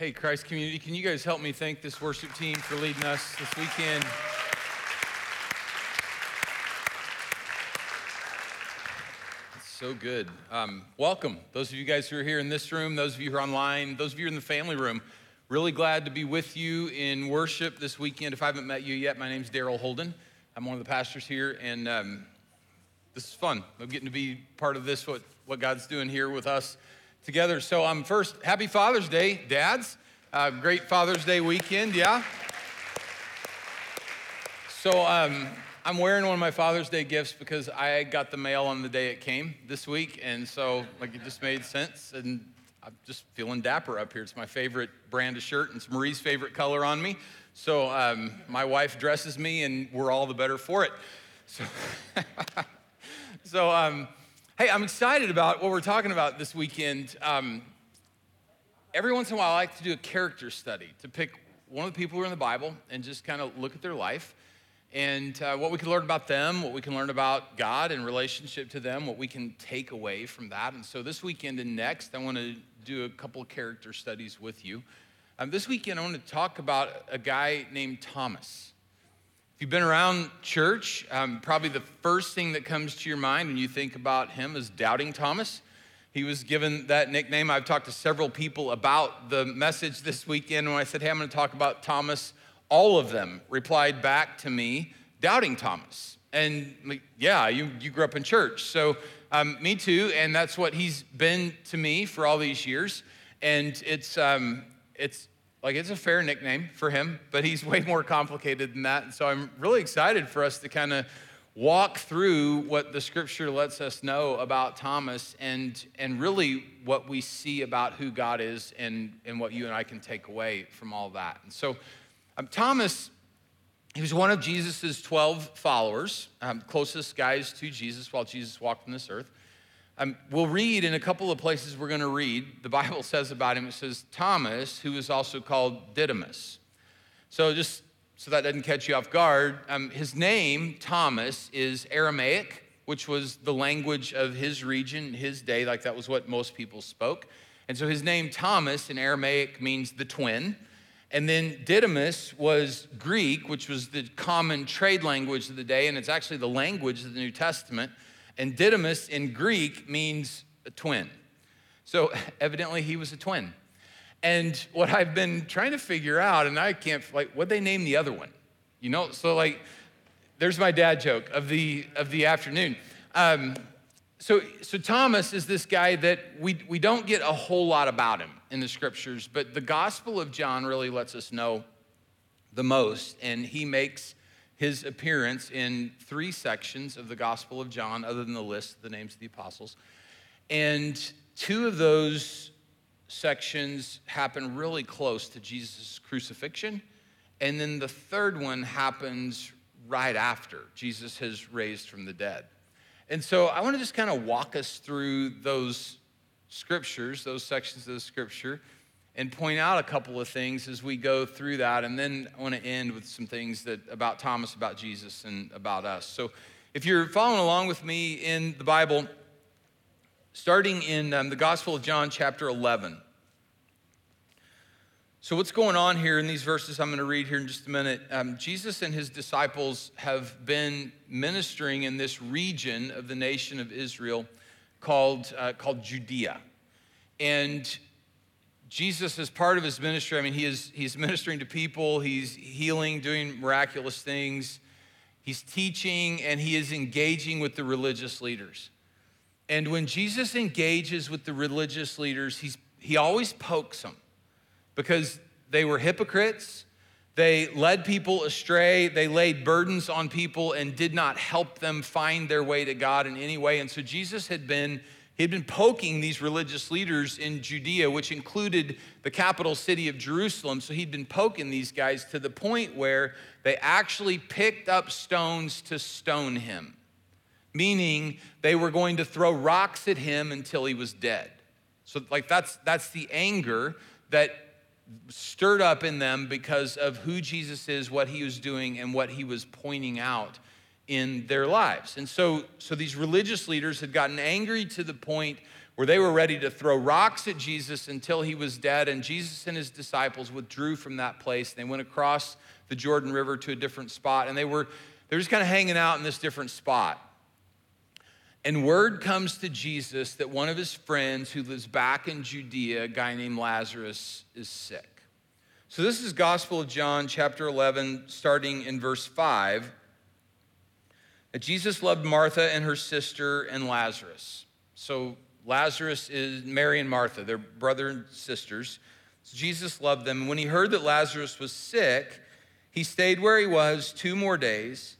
Hey, Christ community, can you guys help me thank this worship team for leading us this weekend? It's so good. Um, welcome, those of you guys who are here in this room, those of you who are online, those of you in the family room. Really glad to be with you in worship this weekend. If I haven't met you yet, my name's Daryl Holden. I'm one of the pastors here, and um, this is fun. I'm getting to be part of this, what, what God's doing here with us together. So, um, first, happy Father's Day, dads. Uh, great Father's Day weekend, yeah? So, um, I'm wearing one of my Father's Day gifts because I got the mail on the day it came this week, and so, like, it just made sense, and I'm just feeling dapper up here. It's my favorite brand of shirt, and it's Marie's favorite color on me. So, um, my wife dresses me, and we're all the better for it. So, so um, Hey, I'm excited about what we're talking about this weekend. Um, every once in a while, I like to do a character study to pick one of the people who are in the Bible and just kind of look at their life and uh, what we can learn about them, what we can learn about God in relationship to them, what we can take away from that. And so this weekend and next, I want to do a couple character studies with you. Um, this weekend, I want to talk about a guy named Thomas. If you've been around church, um, probably the first thing that comes to your mind when you think about him is Doubting Thomas. He was given that nickname. I've talked to several people about the message this weekend. When I said, Hey, I'm going to talk about Thomas, all of them replied back to me, Doubting Thomas. And like, yeah, you, you grew up in church. So, um, me too. And that's what he's been to me for all these years. And it's, um, it's, like, it's a fair nickname for him, but he's way more complicated than that. And so I'm really excited for us to kind of walk through what the scripture lets us know about Thomas and, and really what we see about who God is and, and what you and I can take away from all that. And so, um, Thomas, he was one of Jesus' 12 followers, um, closest guys to Jesus while Jesus walked on this earth. Um, we'll read in a couple of places we're going to read. The Bible says about him, it says Thomas, who is also called Didymus. So just so that doesn't catch you off guard, um, his name, Thomas, is Aramaic, which was the language of his region, his day, like that was what most people spoke. And so his name, Thomas, in Aramaic means the twin. And then Didymus was Greek, which was the common trade language of the day, and it's actually the language of the New Testament. And Didymus in Greek means a twin. So evidently he was a twin. And what I've been trying to figure out, and I can't, like, what they name the other one? You know, so like, there's my dad joke of the of the afternoon. Um, so, so Thomas is this guy that we, we don't get a whole lot about him in the scriptures, but the Gospel of John really lets us know the most, and he makes his appearance in three sections of the Gospel of John, other than the list, of the names of the apostles. And two of those sections happen really close to Jesus' crucifixion. And then the third one happens right after Jesus has raised from the dead. And so I want to just kind of walk us through those scriptures, those sections of the scripture, and point out a couple of things as we go through that. And then I want to end with some things that about Thomas, about Jesus, and about us. So if you're following along with me in the Bible, starting in um, the Gospel of John, chapter 11. So, what's going on here in these verses I'm going to read here in just a minute? Um, Jesus and his disciples have been ministering in this region of the nation of Israel called, uh, called Judea. And Jesus, as part of his ministry, I mean, he is, he's ministering to people, he's healing, doing miraculous things, he's teaching, and he is engaging with the religious leaders. And when Jesus engages with the religious leaders, he's, he always pokes them because they were hypocrites. They led people astray. They laid burdens on people and did not help them find their way to God in any way. And so Jesus had been He'd been poking these religious leaders in Judea, which included the capital city of Jerusalem. So he'd been poking these guys to the point where they actually picked up stones to stone him, meaning they were going to throw rocks at him until he was dead. So, like, that's, that's the anger that stirred up in them because of who Jesus is, what he was doing, and what he was pointing out in their lives. And so, so these religious leaders had gotten angry to the point where they were ready to throw rocks at Jesus until he was dead. And Jesus and his disciples withdrew from that place. They went across the Jordan River to a different spot, and they were, they were just kind of hanging out in this different spot. And word comes to Jesus that one of his friends who lives back in Judea, a guy named Lazarus, is sick. So this is Gospel of John, chapter 11, starting in verse 5. Jesus loved Martha and her sister and Lazarus. So Lazarus is Mary and Martha, they're brother and sisters. So Jesus loved them. When he heard that Lazarus was sick, he stayed where he was two more days.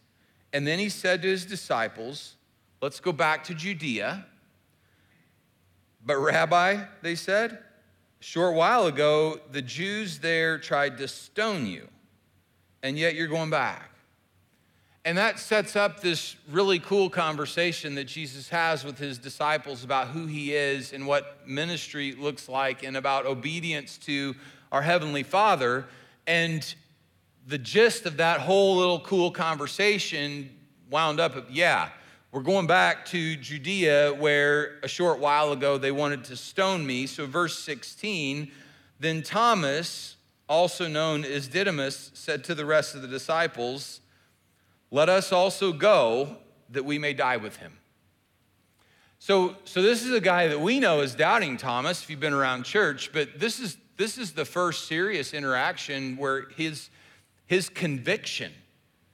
And then he said to his disciples, Let's go back to Judea. But, Rabbi, they said, a short while ago, the Jews there tried to stone you, and yet you're going back. And that sets up this really cool conversation that Jesus has with his disciples about who he is and what ministry looks like and about obedience to our Heavenly Father. And the gist of that whole little cool conversation wound up, yeah, we're going back to Judea where a short while ago they wanted to stone me. So, verse 16, then Thomas, also known as Didymus, said to the rest of the disciples, Let us also go that we may die with him. So, so this is a guy that we know is doubting Thomas, if you've been around church, but this is, this is the first serious interaction where his, his conviction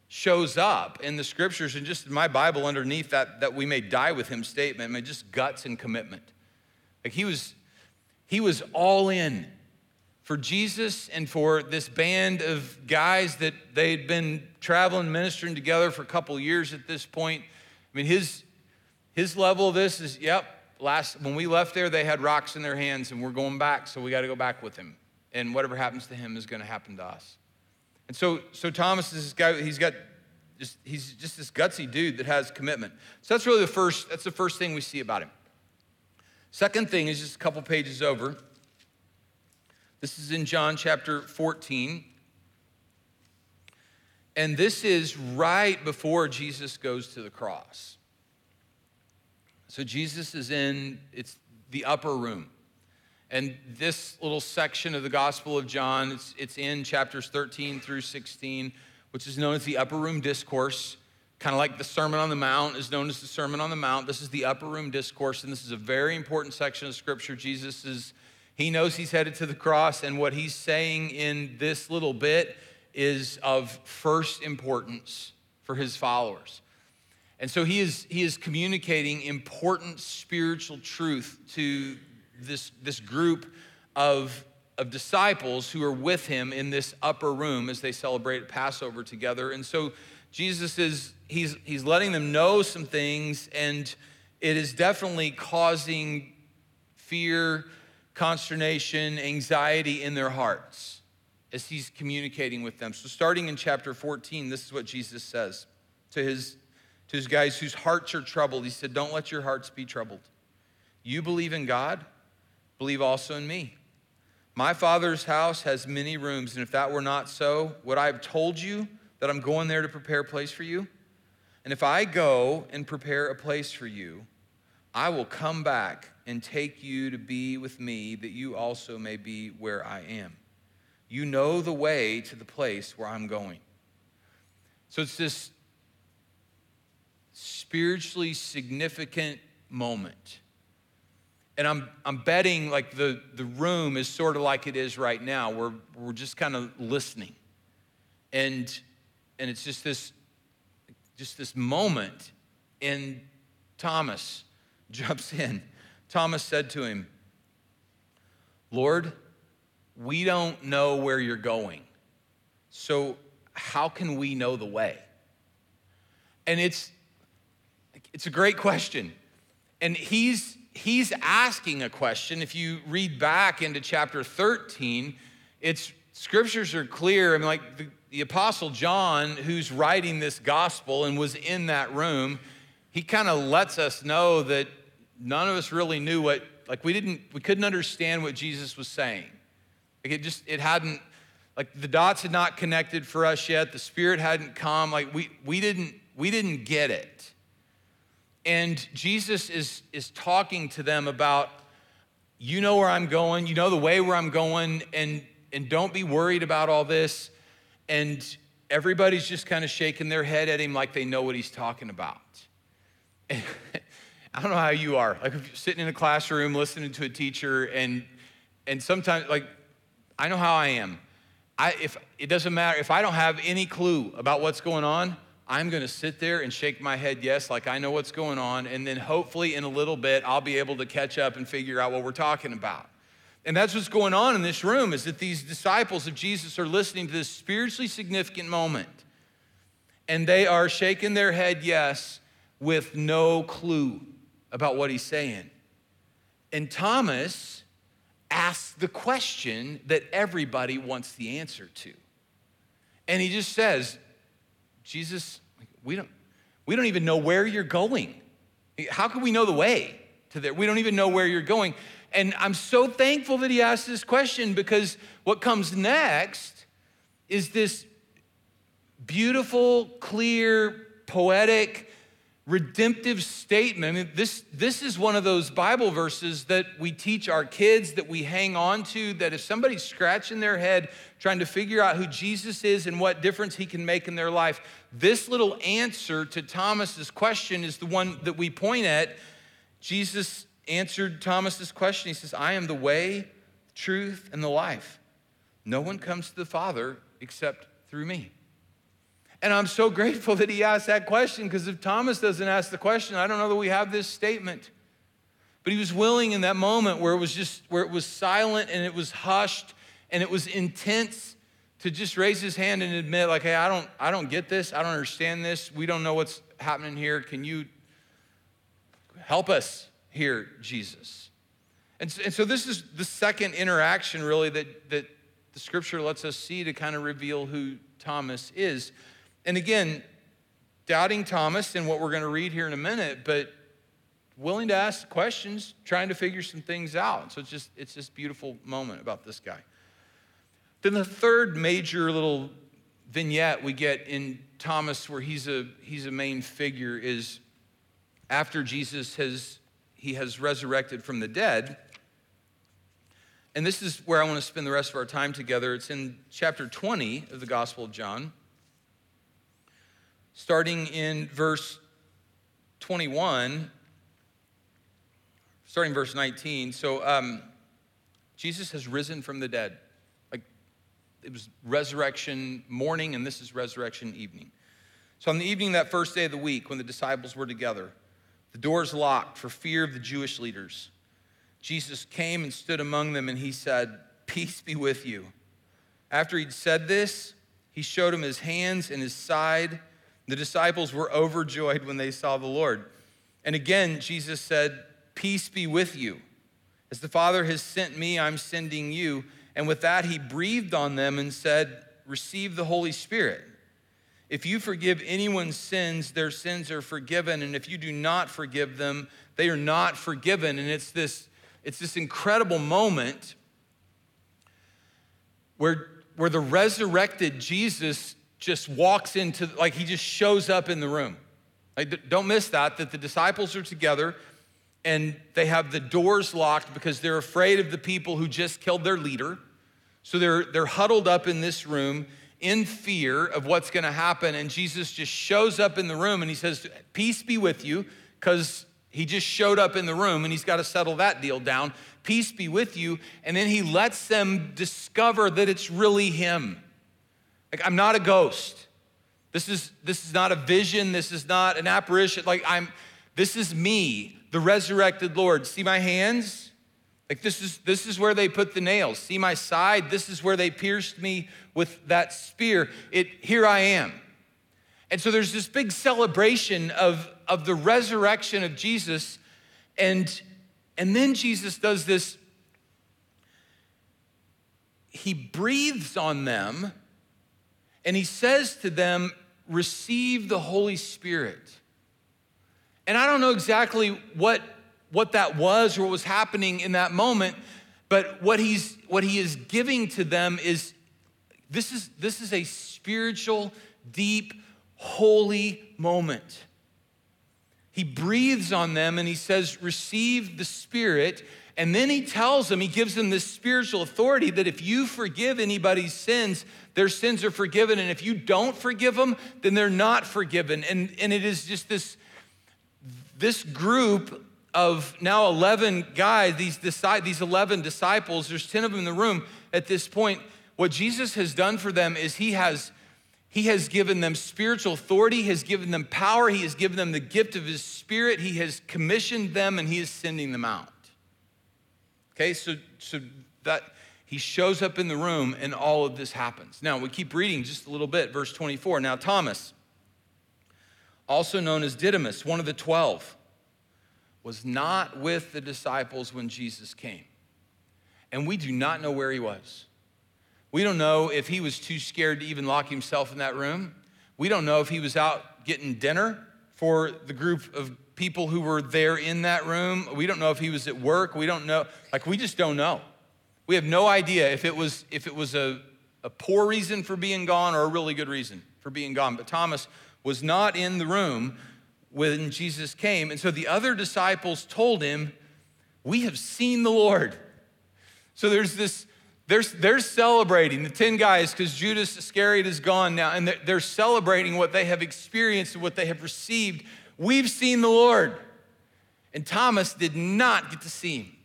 shows up in the scriptures and just in my Bible underneath that, that we may die with him statement, I mean, just guts and commitment. Like he was, he was all in for Jesus and for this band of guys that they'd been traveling, ministering together for a couple years at this point. I mean, his, his level of this is, yep, last when we left there, they had rocks in their hands and we're going back, so we got to go back with him. And whatever happens to him is going to happen to us. And so, so Thomas is this guy, he's got just, he's just this gutsy dude that has commitment. So that's really the first, that's the first thing we see about him. Second thing is just a couple pages over. This is in John chapter 14. And this is right before Jesus goes to the cross. So Jesus is in, it's the upper room. And this little section of the Gospel of John, it's, it's in chapters 13 through 16, which is known as the Upper Room Discourse. Kind of like the Sermon on the Mount is known as the Sermon on the Mount. This is the Upper Room Discourse, and this is a very important section of Scripture. Jesus is, he knows he's headed to the cross, and what he's saying in this little bit is of first importance for his followers. And so he is, he is communicating important spiritual truth to this, this group of, of disciples who are with him in this upper room as they celebrate Passover together. And so Jesus is, he's, he's letting them know some things, and it is definitely causing fear, consternation, anxiety in their hearts as he's communicating with them. So, starting in chapter 14, this is what Jesus says to his, to his guys whose hearts are troubled. He said, Don't let your hearts be troubled. You believe in God believe also in me. My Father's house has many rooms, and if that were not so, would I have told you that I'm going there to prepare a place for you? And if I go and prepare a place for you, I will come back and take you to be with me, that you also may be where I am. You know the way to the place where I'm going. So it's this spiritually significant moment and I'm, I'm betting like the, the room is sort of like it is right now. We're, we're just kind of listening. And, and it's just this, just this moment. in Thomas jumps in. Thomas said to him, Lord, we don't know where you're going. So how can we know the way? And it's, it's a great question. And he's he's asking a question. If you read back into chapter 13, it's scriptures are clear. I mean, like the, the Apostle John, who's writing this gospel and was in that room, he kind of lets us know that none of us really knew what, like we didn't, we couldn't understand what Jesus was saying. Like it just, it hadn't, like the dots had not connected for us yet. The Spirit hadn't come. Like we, we didn't, we didn't get it. And Jesus is, is talking to them about, you know where I'm going, you know the way where I'm going, and, and don't be worried about all this. And everybody's just kind of shaking their head at him like they know what he's talking about. I don't know how you are. Like if you're sitting in a classroom listening to a teacher, and and sometimes like I know how I am. I if it doesn't matter if I don't have any clue about what's going on, I'm going to sit there and shake my head yes, like I know what's going on, and then hopefully in a little bit I'll be able to catch up and figure out what we're talking about. And that's what's going on in this room is that these disciples of Jesus are listening to this spiritually significant moment. And they are shaking their head yes with no clue about what he's saying. And Thomas asks the question that everybody wants the answer to. And he just says, Jesus, we don't, we don't even know where you're going. How can we know the way to there? We don't even know where you're going. And I'm so thankful that he asked this question because what comes next is this beautiful, clear, poetic, redemptive statement. This, this is one of those Bible verses that we teach our kids, that we hang on to, that if somebody's scratching their head trying to figure out who Jesus is and what difference he can make in their life, this little answer to Thomas's question is the one that we point at. Jesus answered Thomas's question. He says, I am the way, truth, and the life. No one comes to the Father except through me. And I'm so grateful that he asked that question because if Thomas doesn't ask the question, I don't know that we have this statement. But he was willing in that moment where it was just where it was silent and it was hushed and it was intense to just raise his hand and admit like, "Hey, I don't I don't get this. I don't understand this. We don't know what's happening here. Can you help us?" hear Jesus. And so, and so this is the second interaction, really, that, that the scripture lets us see to kind of reveal who Thomas is. And again, doubting Thomas and what we're going to read here in a minute, but willing to ask questions, trying to figure some things out. So it's just it's this beautiful moment about this guy. Then the third major little vignette we get in Thomas where he's a he's a main figure is after Jesus has he has resurrected from the dead. And this is where I want to spend the rest of our time together. It's in chapter 20 of the Gospel of John, starting in verse 21, starting verse 19. So, um, Jesus has risen from the dead. Like it was resurrection morning, and this is resurrection evening. So, on the evening that first day of the week, when the disciples were together, the doors locked for fear of the Jewish leaders. Jesus came and stood among them and he said, Peace be with you. After he'd said this, he showed him his hands and his side. The disciples were overjoyed when they saw the Lord. And again, Jesus said, Peace be with you. As the Father has sent me, I'm sending you. And with that, he breathed on them and said, Receive the Holy Spirit. If you forgive anyone's sins, their sins are forgiven. And if you do not forgive them, they are not forgiven. And it's this, it's this incredible moment where, where the resurrected Jesus just walks into, like he just shows up in the room. Like, don't miss that, that the disciples are together and they have the doors locked because they're afraid of the people who just killed their leader. So they're, they're huddled up in this room in fear of what's going to happen. And Jesus just shows up in the room and he says, Peace be with you, because he just showed up in the room and he's got to settle that deal down. Peace be with you. And then he lets them discover that it's really him. Like, I'm not a ghost. This is, this is not a vision. This is not an apparition. Like, I'm, this is me, the resurrected Lord. See my hands? Like this is this is where they put the nails. See my side? This is where they pierced me with that spear. It here I am. And so there's this big celebration of, of the resurrection of Jesus. And, and then Jesus does this. He breathes on them and he says to them, Receive the Holy Spirit. And I don't know exactly what what that was or what was happening in that moment, but what he's what he is giving to them is this is this is a spiritual, deep, holy moment. he breathes on them and he says, Receive the Spirit. And then he tells them, he gives them this spiritual authority that if you forgive anybody's sins, their sins are forgiven. And if you don't forgive them, then they're not forgiven. And, and it is just this, this group of now 11 guys, these, these 11 disciples, there's 10 of them in the room at this point. What Jesus has done for them is he has he has given them spiritual authority, he has given them power, he has given them the gift of his spirit, he has commissioned them, and he is sending them out. Okay, so, so that he shows up in the room and all of this happens. Now we keep reading just a little bit, verse 24. Now, Thomas, also known as Didymus, one of the 12, was not with the disciples when Jesus came. And we do not know where he was. We don't know if he was too scared to even lock himself in that room. We don't know if he was out getting dinner for the group of people who were there in that room. We don't know if he was at work. We don't know. Like, we just don't know. We have no idea if it was, if it was a, a poor reason for being gone or a really good reason for being gone. But Thomas was not in the room when Jesus came. And so the other disciples told him, We have seen the Lord. So there's this they're, they're celebrating, the 10 guys, because Judas Iscariot is gone now, and they're, they're celebrating what they have experienced and what they have received. We've seen the Lord. And Thomas did not get to see him.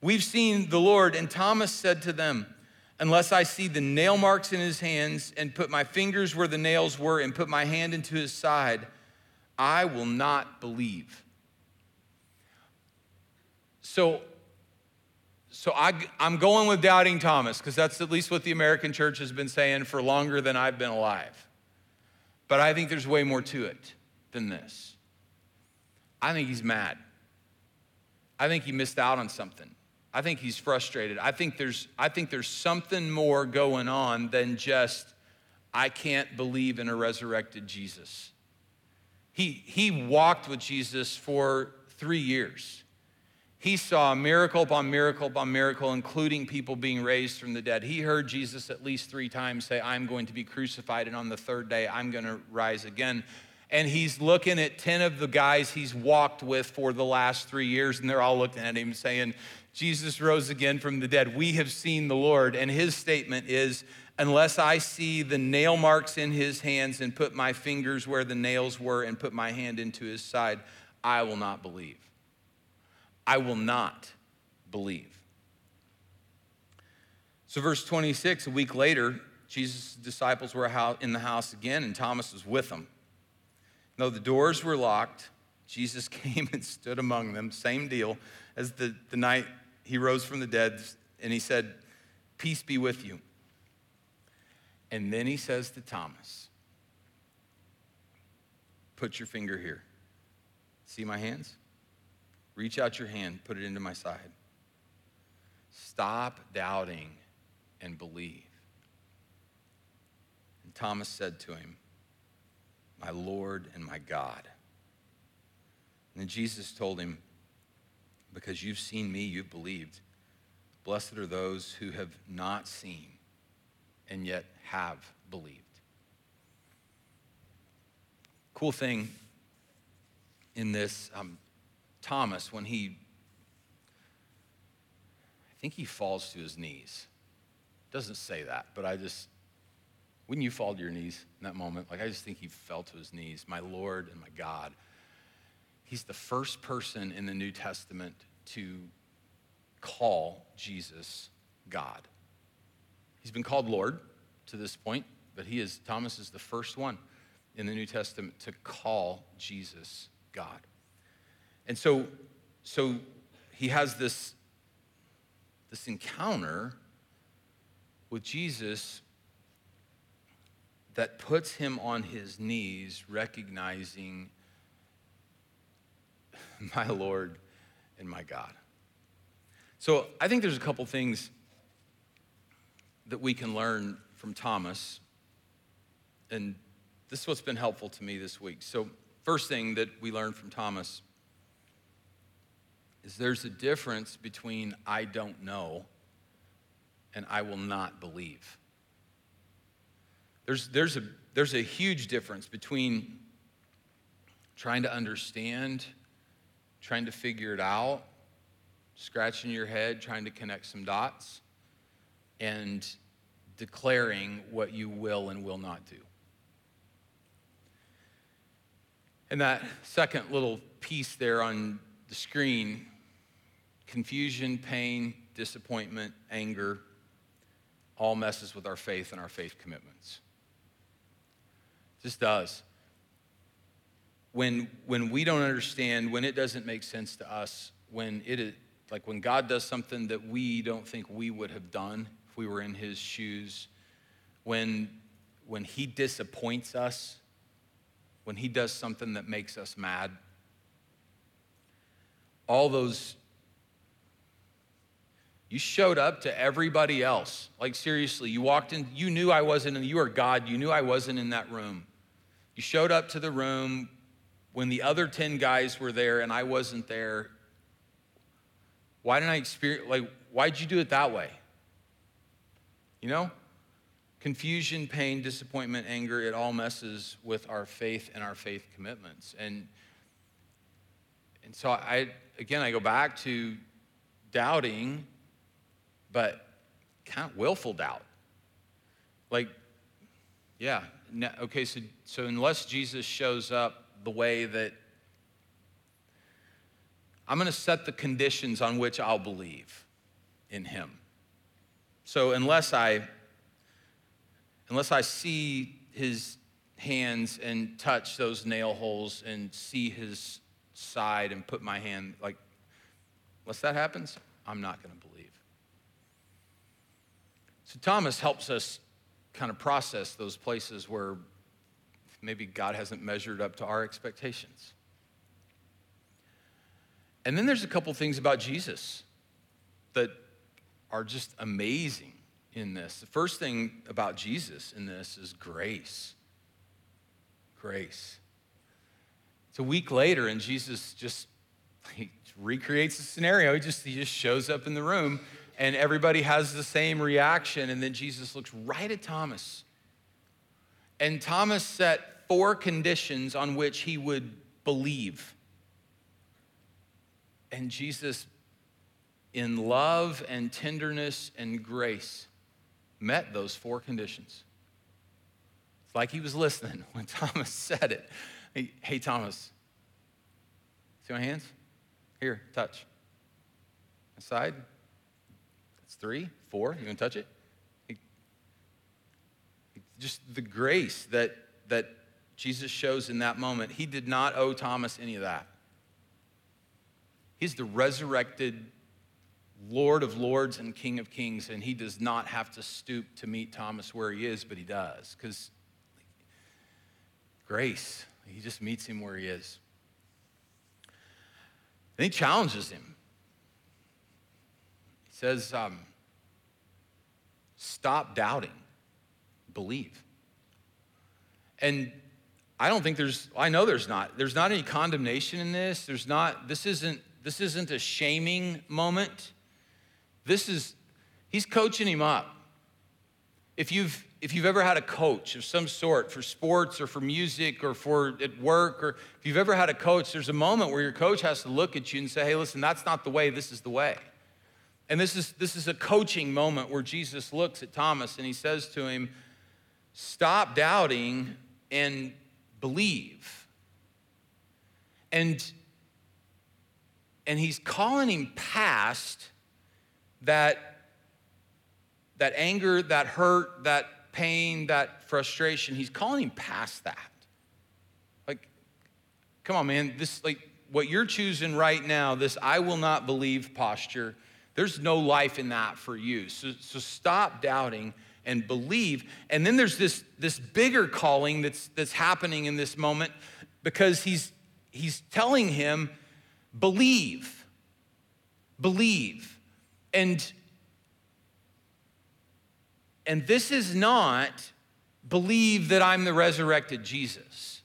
We've seen the Lord, and Thomas said to them, Unless I see the nail marks in his hands and put my fingers where the nails were and put my hand into his side, I will not believe. So so I, am going with doubting Thomas because that's at least what the American church has been saying for longer than I've been alive. But I think there's way more to it than this. I think he's mad. I think he missed out on something. I think he's frustrated. I think there's, I think there's something more going on than just, I can't believe in a resurrected Jesus. He, he walked with Jesus for three years. He saw miracle upon miracle upon miracle, including people being raised from the dead. He heard Jesus at least three times say, I'm going to be crucified, and on the third day, I'm going to rise again. And he's looking at 10 of the guys he's walked with for the last three years, and they're all looking at him saying, Jesus rose again from the dead. We have seen the Lord. And his statement is, Unless I see the nail marks in his hands and put my fingers where the nails were and put my hand into his side, I will not believe. I will not believe. So, verse 26, a week later, Jesus' disciples were in the house again, and Thomas was with them. Though the doors were locked, Jesus came and stood among them. Same deal as the, the night he rose from the dead, and he said, Peace be with you. And then he says to Thomas, Put your finger here. See my hands? Reach out your hand, put it into my side. Stop doubting and believe. And Thomas said to him, My Lord and my God. And then Jesus told him, Because you've seen me, you've believed. Blessed are those who have not seen and yet have believed. Cool thing in this, um, Thomas when he, I think he falls to his knees. Doesn't say that, but I just, wouldn't you fall to your knees in that moment? Like, I just think he fell to his knees. My Lord and my God. He's the first person in the New Testament to call Jesus God. He's been called Lord to this point, but he is, Thomas is the first one in the New Testament to call Jesus God. And so, so he has this, this encounter with Jesus that puts him on his knees, recognizing my Lord and my God. So I think there's a couple things that we can learn from Thomas. And this is what's been helpful to me this week. So, first thing that we learned from Thomas is there's a difference between I don't know and I will not believe. There's, there's, a, there's a huge difference between trying to understand, trying to figure it out, scratching your head, trying to connect some dots, and declaring what you will and will not do. And that second little piece there on the screen confusion, pain, disappointment, anger, all messes with our faith and our faith commitments. Just does. When, when we don't understand, when it doesn't make sense to us, when it is, like when God does something that we don't think we would have done if we were in his shoes, when, when he disappoints us, when he does something that makes us mad, all those you showed up to everybody else. Like, seriously, you walked in, you knew I wasn't in, you are God, you knew I wasn't in that room. You showed up to the room when the other 10 guys were there and I wasn't there. Why didn't I experience, like, why'd you do it that way? You know? Confusion, pain, disappointment, anger, it all messes with our faith and our faith commitments. And, and so I, again, I go back to doubting but kind of willful doubt. Like, yeah, okay, so, so unless Jesus shows up the way that I'm going to set the conditions on which I'll believe in him. So unless I unless I see his hands and touch those nail holes and see his side and put my hand like unless that happens, I'm not going to believe. So Thomas helps us kind of process those places where maybe God hasn't measured up to our expectations. And then there's a couple things about Jesus that are just amazing in this. The first thing about Jesus in this is grace. Grace. It's a week later, and Jesus just he recreates the scenario. He just, he just shows up in the room and everybody has the same reaction. And then Jesus looks right at Thomas. And Thomas set four conditions on which he would believe. And Jesus, in love and tenderness and grace, met those four conditions. It's like he was listening when Thomas said it. Hey, hey Thomas, see my hands? Here, touch. Aside, three, four. You want to touch it? just the grace that, that Jesus shows in that moment. He did not owe Thomas any of that. He's the resurrected Lord of Lords and King of Kings, and he does not have to stoop to meet Thomas where he is, but he does, because grace, he just meets him where he is. And he challenges him. Says, um, Stop doubting, believe. And I don't think there's, I know there's not. There's not any condemnation in this. There's not, this isn't, this isn't a shaming moment. This is, he's coaching him up. If you've, if you've ever had a coach of some sort for sports or for music or for at work, or if you've ever had a coach, there's a moment where your coach has to look at you and say, hey, listen, that's not the way, this is the way. And this is, this is a coaching moment where Jesus looks at Thomas and he says to him, Stop doubting and believe. And, and he's calling him past that, that anger, that hurt, that pain, that frustration. He's calling him past that. Like, come on, man, this, like, what you're choosing right now, this I will not believe posture there's no life in that for you. So, so stop doubting and believe. And then there's this, this bigger calling that's, that's happening in this moment because he's, he's telling him, believe, believe. And, and this is not believe that I'm the resurrected Jesus.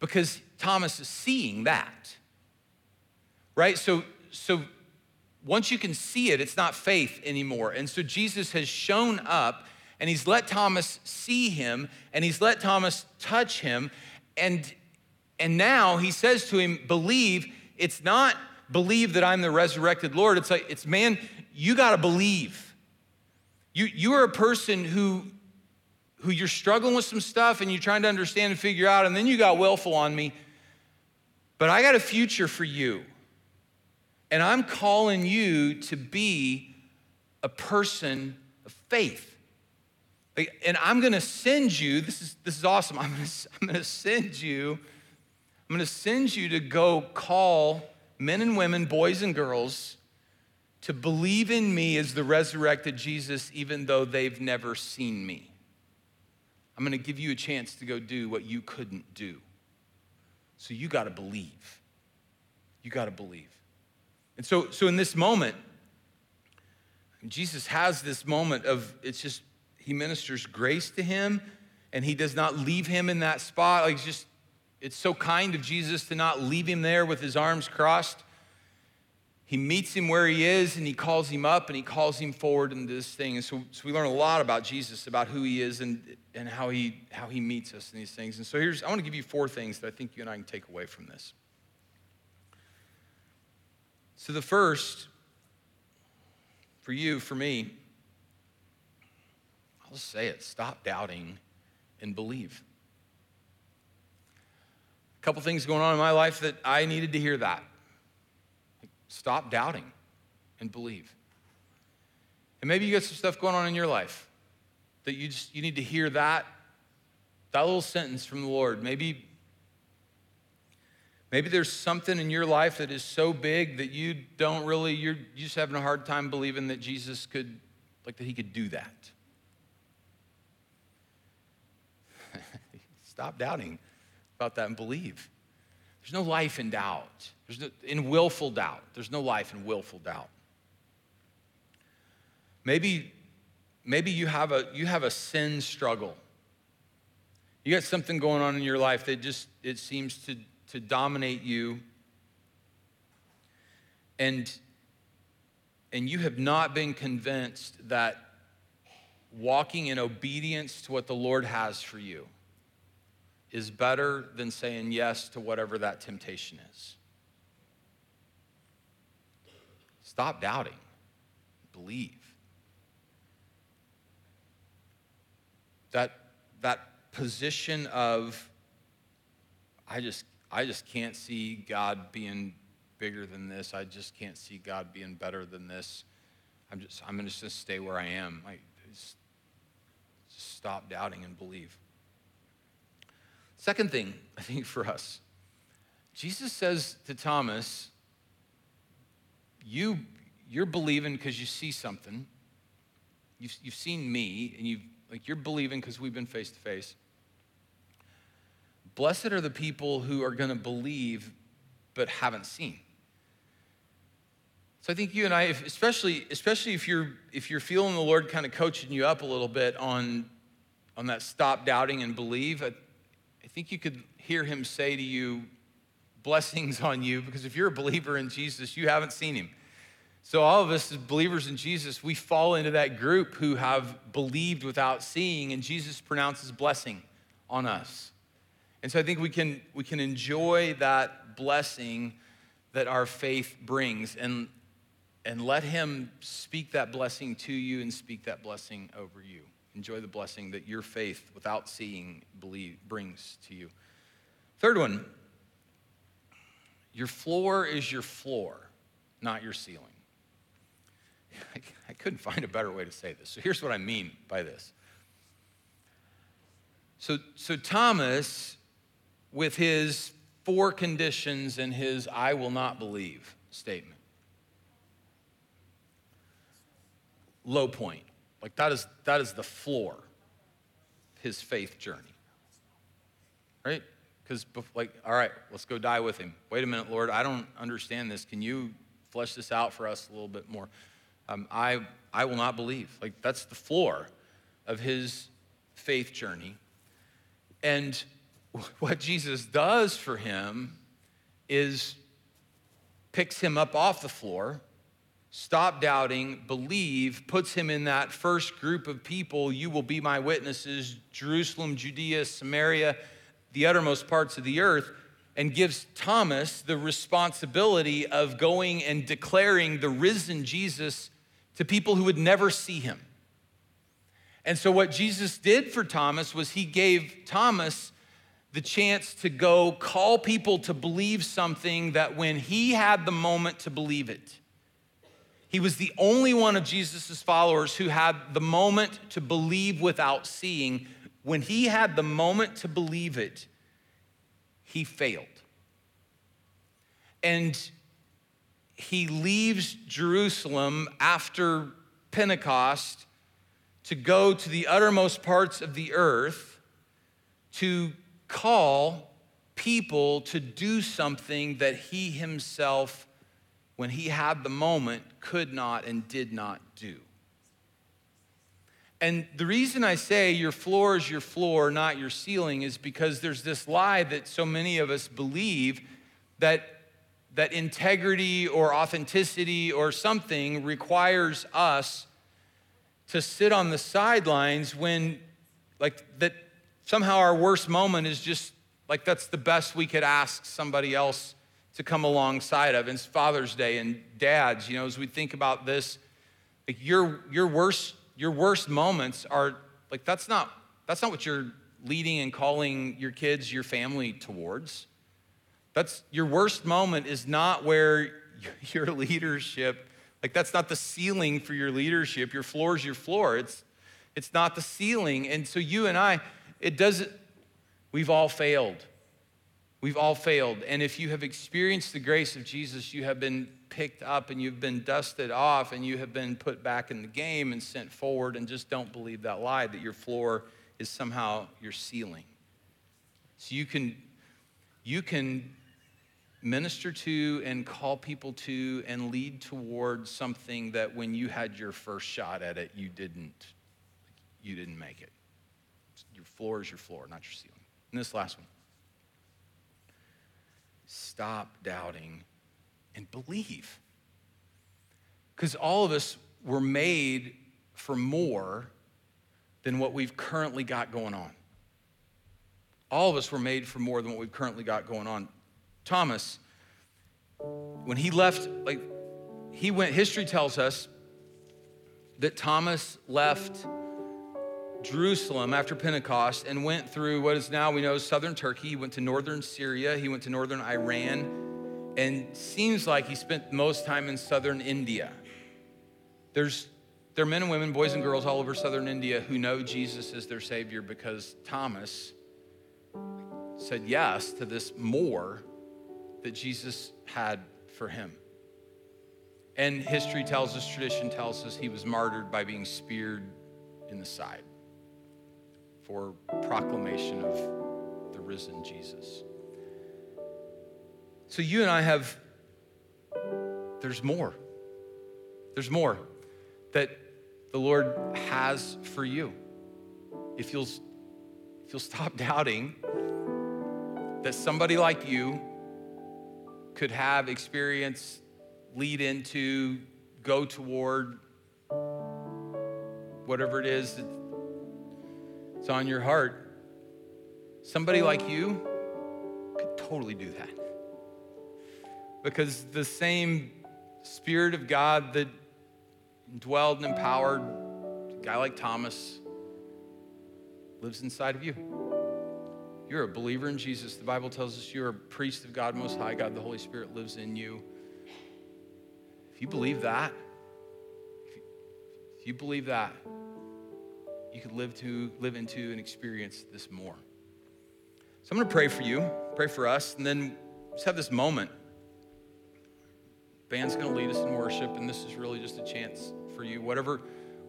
Because Thomas is seeing that. Right? So, so once you can see it, it's not faith anymore. And so Jesus has shown up and he's let Thomas see him and he's let Thomas touch him. And, And now he says to him, Believe. It's not believe that I'm the resurrected Lord. It's like, it's man, you got to believe. You, you are a person who, who you're struggling with some stuff and you're trying to understand and figure out, and then you got willful on me. But I got a future for you. And I'm calling you to be a person of faith. And I'm gonna send you, this is, this is awesome. I'm gonna, I'm gonna send you, I'm gonna send you to go call men and women, boys and girls, to believe in me as the resurrected Jesus, even though they've never seen me. I'm gonna give you a chance to go do what you couldn't do. So you gotta believe. You gotta believe. And so, so in this moment, Jesus has this moment of it's just, he ministers grace to him and he does not leave him in that spot. Like, just, it's so kind of Jesus to not leave him there with his arms crossed. He meets him where he is and he calls him up and he calls him forward into this thing. And so, so we learn a lot about Jesus, about who he is and, and how, he, how he meets us in these things. And so here's, I want to give you four things that I think you and I can take away from this. So, the first, for you, for me, I'll say it stop doubting and believe. A couple things going on in my life that I needed to hear that. Stop doubting and believe. And maybe you got some stuff going on in your life that you just you need to hear that that little sentence from the Lord. Maybe Maybe there's something in your life that is so big that you don't really, you're, just having a hard time believing that Jesus could, like that he could do that. Stop doubting about that and believe. There's no life in doubt. There's no, in willful doubt. There's no life in willful doubt. Maybe, maybe you have a you have a sin struggle. You got something going on in your life that just it seems to to dominate you. And, and you have not been convinced that walking in obedience to what the Lord has for you is better than saying yes to whatever that temptation is. Stop doubting, believe. That, that position of, I just I just can't see God being bigger than this. I just can't see God being better than this. I'm just, I'm going to just stay where I am. I just, just stop doubting and believe. Second thing, I think for us, Jesus says to Thomas, you, you're believing because you see something. You've, you've seen me, and you've, like, you're believing because we've been face to face. Blessed are the people who are going to believe but haven't seen. So I think you and I, especially, especially if you're if you're feeling the Lord kind of coaching you up a little bit on, on that stop doubting and believe, I, I think you could hear him say to you, blessings on you, because if you're a believer in Jesus, you haven't seen him. So all of us as believers in Jesus, we fall into that group who have believed without seeing, and Jesus pronounces blessing on us. And so I think we can, we can enjoy that blessing that our faith brings and, and let Him speak that blessing to you and speak that blessing over you. Enjoy the blessing that your faith, without seeing, believe, brings to you. Third one your floor is your floor, not your ceiling. I, couldn't find a better way to say this. So here's what I mean by this. So, so Thomas with his four conditions and his I will not believe statement. Low point. Like that is that is the floor his faith journey. Right? Because like, all right, let's go die with him. Wait a minute, Lord, I don't understand this. Can you flesh this out for us a little bit more? Um, I I will not believe. Like that's the floor of his faith journey. And what Jesus does for him is picks him up off the floor, stop doubting, believe, puts him in that first group of people. You will be my witnesses, Jerusalem, Judea, Samaria, the uttermost parts of the earth. and gives Thomas the responsibility of going and declaring the risen Jesus to people who would never see him. And so, what Jesus did for Thomas was he gave Thomas the chance to go call people to believe something that when he had the moment to believe it, he was the only one of Jesus' followers who had the moment to believe without seeing. When he had the moment to believe it, he failed. And he leaves Jerusalem after Pentecost to go to the uttermost parts of the earth to call people to do something that he himself, when he had the moment, could not and did not do. And the reason I say your floor is your floor, not your ceiling, is because there's this lie that so many of us believe that, that integrity or authenticity or something requires us to sit on the sidelines when, like, that somehow our worst moment is just like that's the best we could ask somebody else to come alongside of. And it's Father's Day and dads, you know, as we think about this, like your, your worst your worst moments are like that's not that's not what you're leading and calling your kids your family towards. That's your worst moment is not where your leadership like that's not the ceiling for your leadership. Your floor is your floor. It's it's not the ceiling. And so you and i it doesn't we've all failed we've all failed and if you have experienced the grace of jesus you have been picked up and you've been dusted off and you have been put back in the game and sent forward and just don't believe that lie that your floor is somehow your ceiling. So you can you can minister to and call people to and lead towards something that when you had your first shot at it you didn't you didn't make it. Your floor is your floor, not your ceiling. And this last one. Stop doubting and believe. Because all of us were made for more than what we've currently got going on. All of us were made for more than what we've currently got going on. Thomas, when he left, like, he went, history tells us that Thomas left Jerusalem after Pentecost and went through what is now we know southern Turkey. He went to northern Syria, he went to northern Iran, and seems like he spent most time in southern India. There's there are men and women, boys and girls all over southern India who know Jesus as their Savior because Thomas said yes to this more that Jesus had for him. And history tells us, tradition tells us, he was martyred by being speared in the side for proclamation of the risen Jesus. So you and I have, there's more. There's more that the Lord has for you. If you'll, if you'll stop doubting that somebody like you could have experience, lead into, go toward whatever it is on your heart, somebody like you could totally do that because the same Spirit of God that dwelled and empowered a guy like Thomas lives inside of you. You're a believer in Jesus. The Bible tells us you're a priest of God Most High. God, the Holy Spirit lives in you. If you believe that, if you believe that, you could live to live into and experience this more. So I'm going to pray for you, pray for us, and then just have this moment band's going to lead us in worship, and this is really just a chance for you, whatever,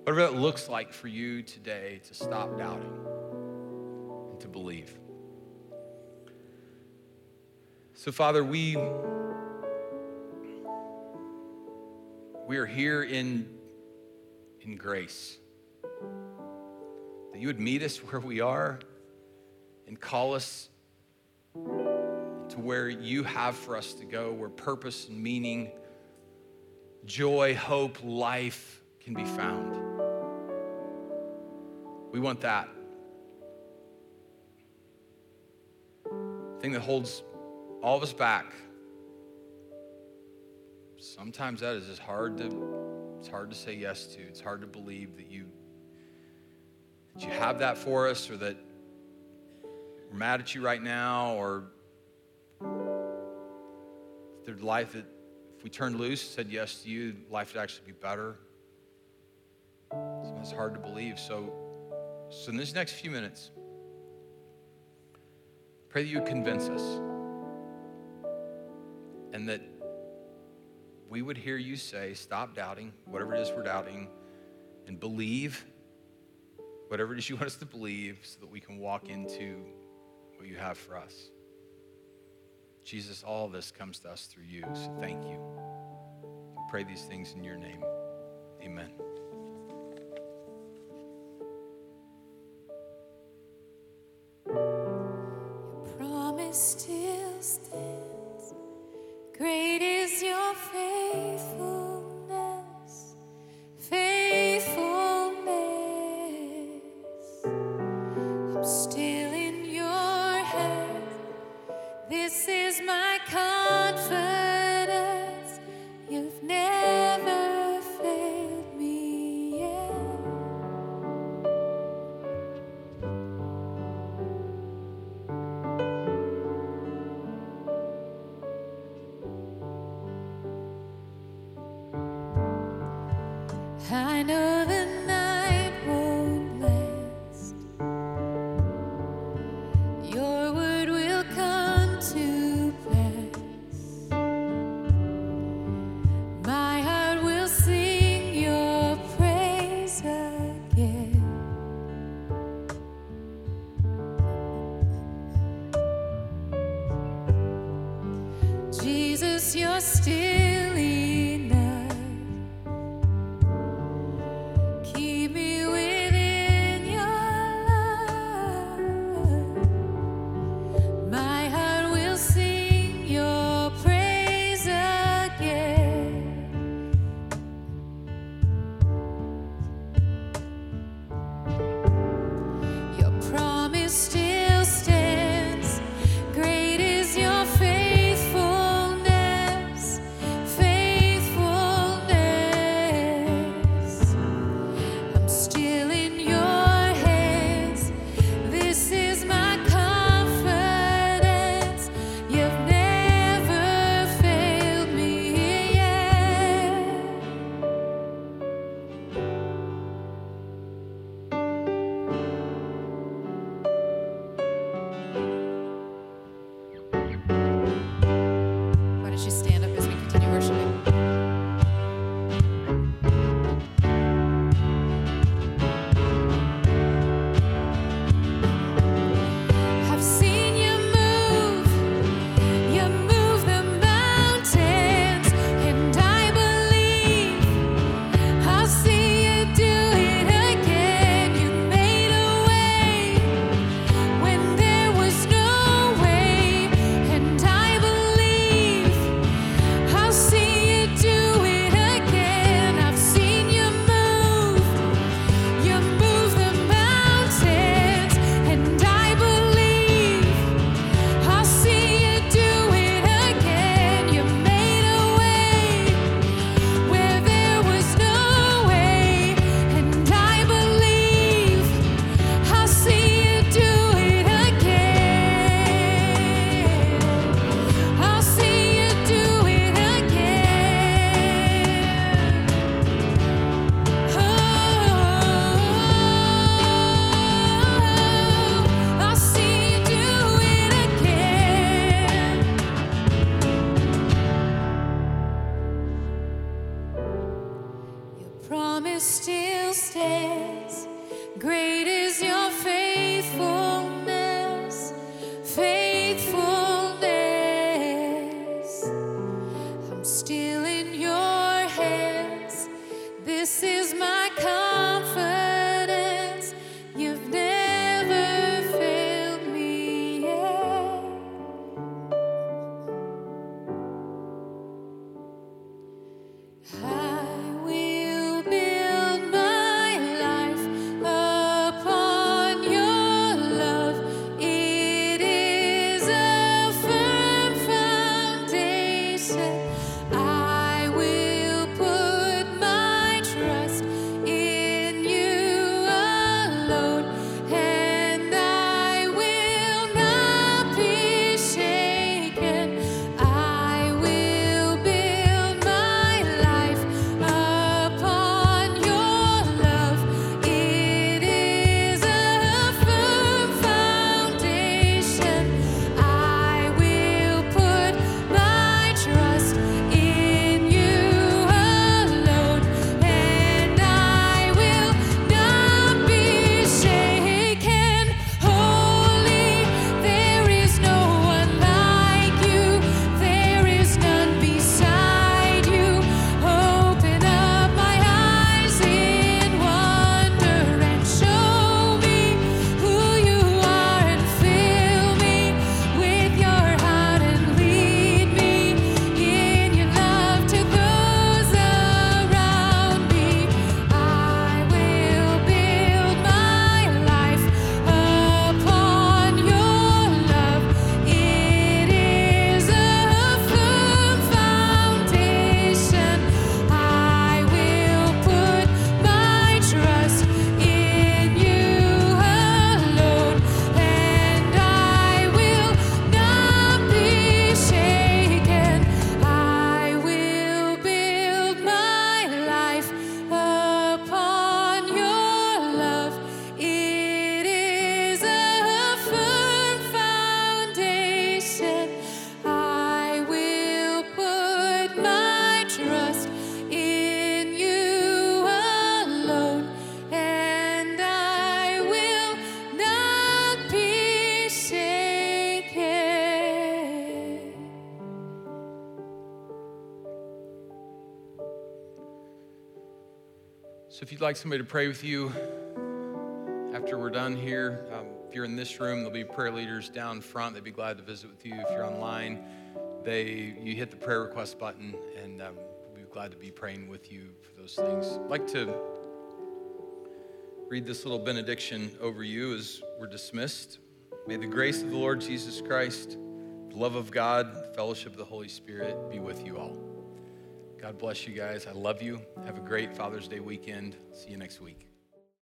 whatever that looks like for you today, to stop doubting and to believe. So, Father, we we are here in in grace. That you would meet us where we are and call us to where you have for us to go, where purpose and meaning joy, hope, life can be found. We want that. Thing that holds all of us back. Sometimes that is just hard to it's hard to say yes to. It's hard to believe that you that you have that for us or that we're mad at you right now or their life that if we turned loose, said yes to you, life would actually be better. It's hard to believe. So, so in these next few minutes, pray that you would convince us and that we would hear you say, stop doubting, whatever it is we're doubting, and believe whatever it is you want us to believe so that we can walk into what you have for us. Jesus, all this comes to us through you, so thank you. Pray these things in your name. Amen. You'd like somebody to pray with you after we're done here, um, if you're in this room, there'll be prayer leaders down front. They'd be glad to visit with you. If you're online, they you hit the prayer request button, and um, we'll be glad to be praying with you for those things. I'd like to read this little benediction over you as we're dismissed. May the grace of the Lord Jesus Christ, the love of God, the fellowship of the Holy Spirit be with you all. God bless you guys. I love you. Have a great Father's Day weekend. See you next week.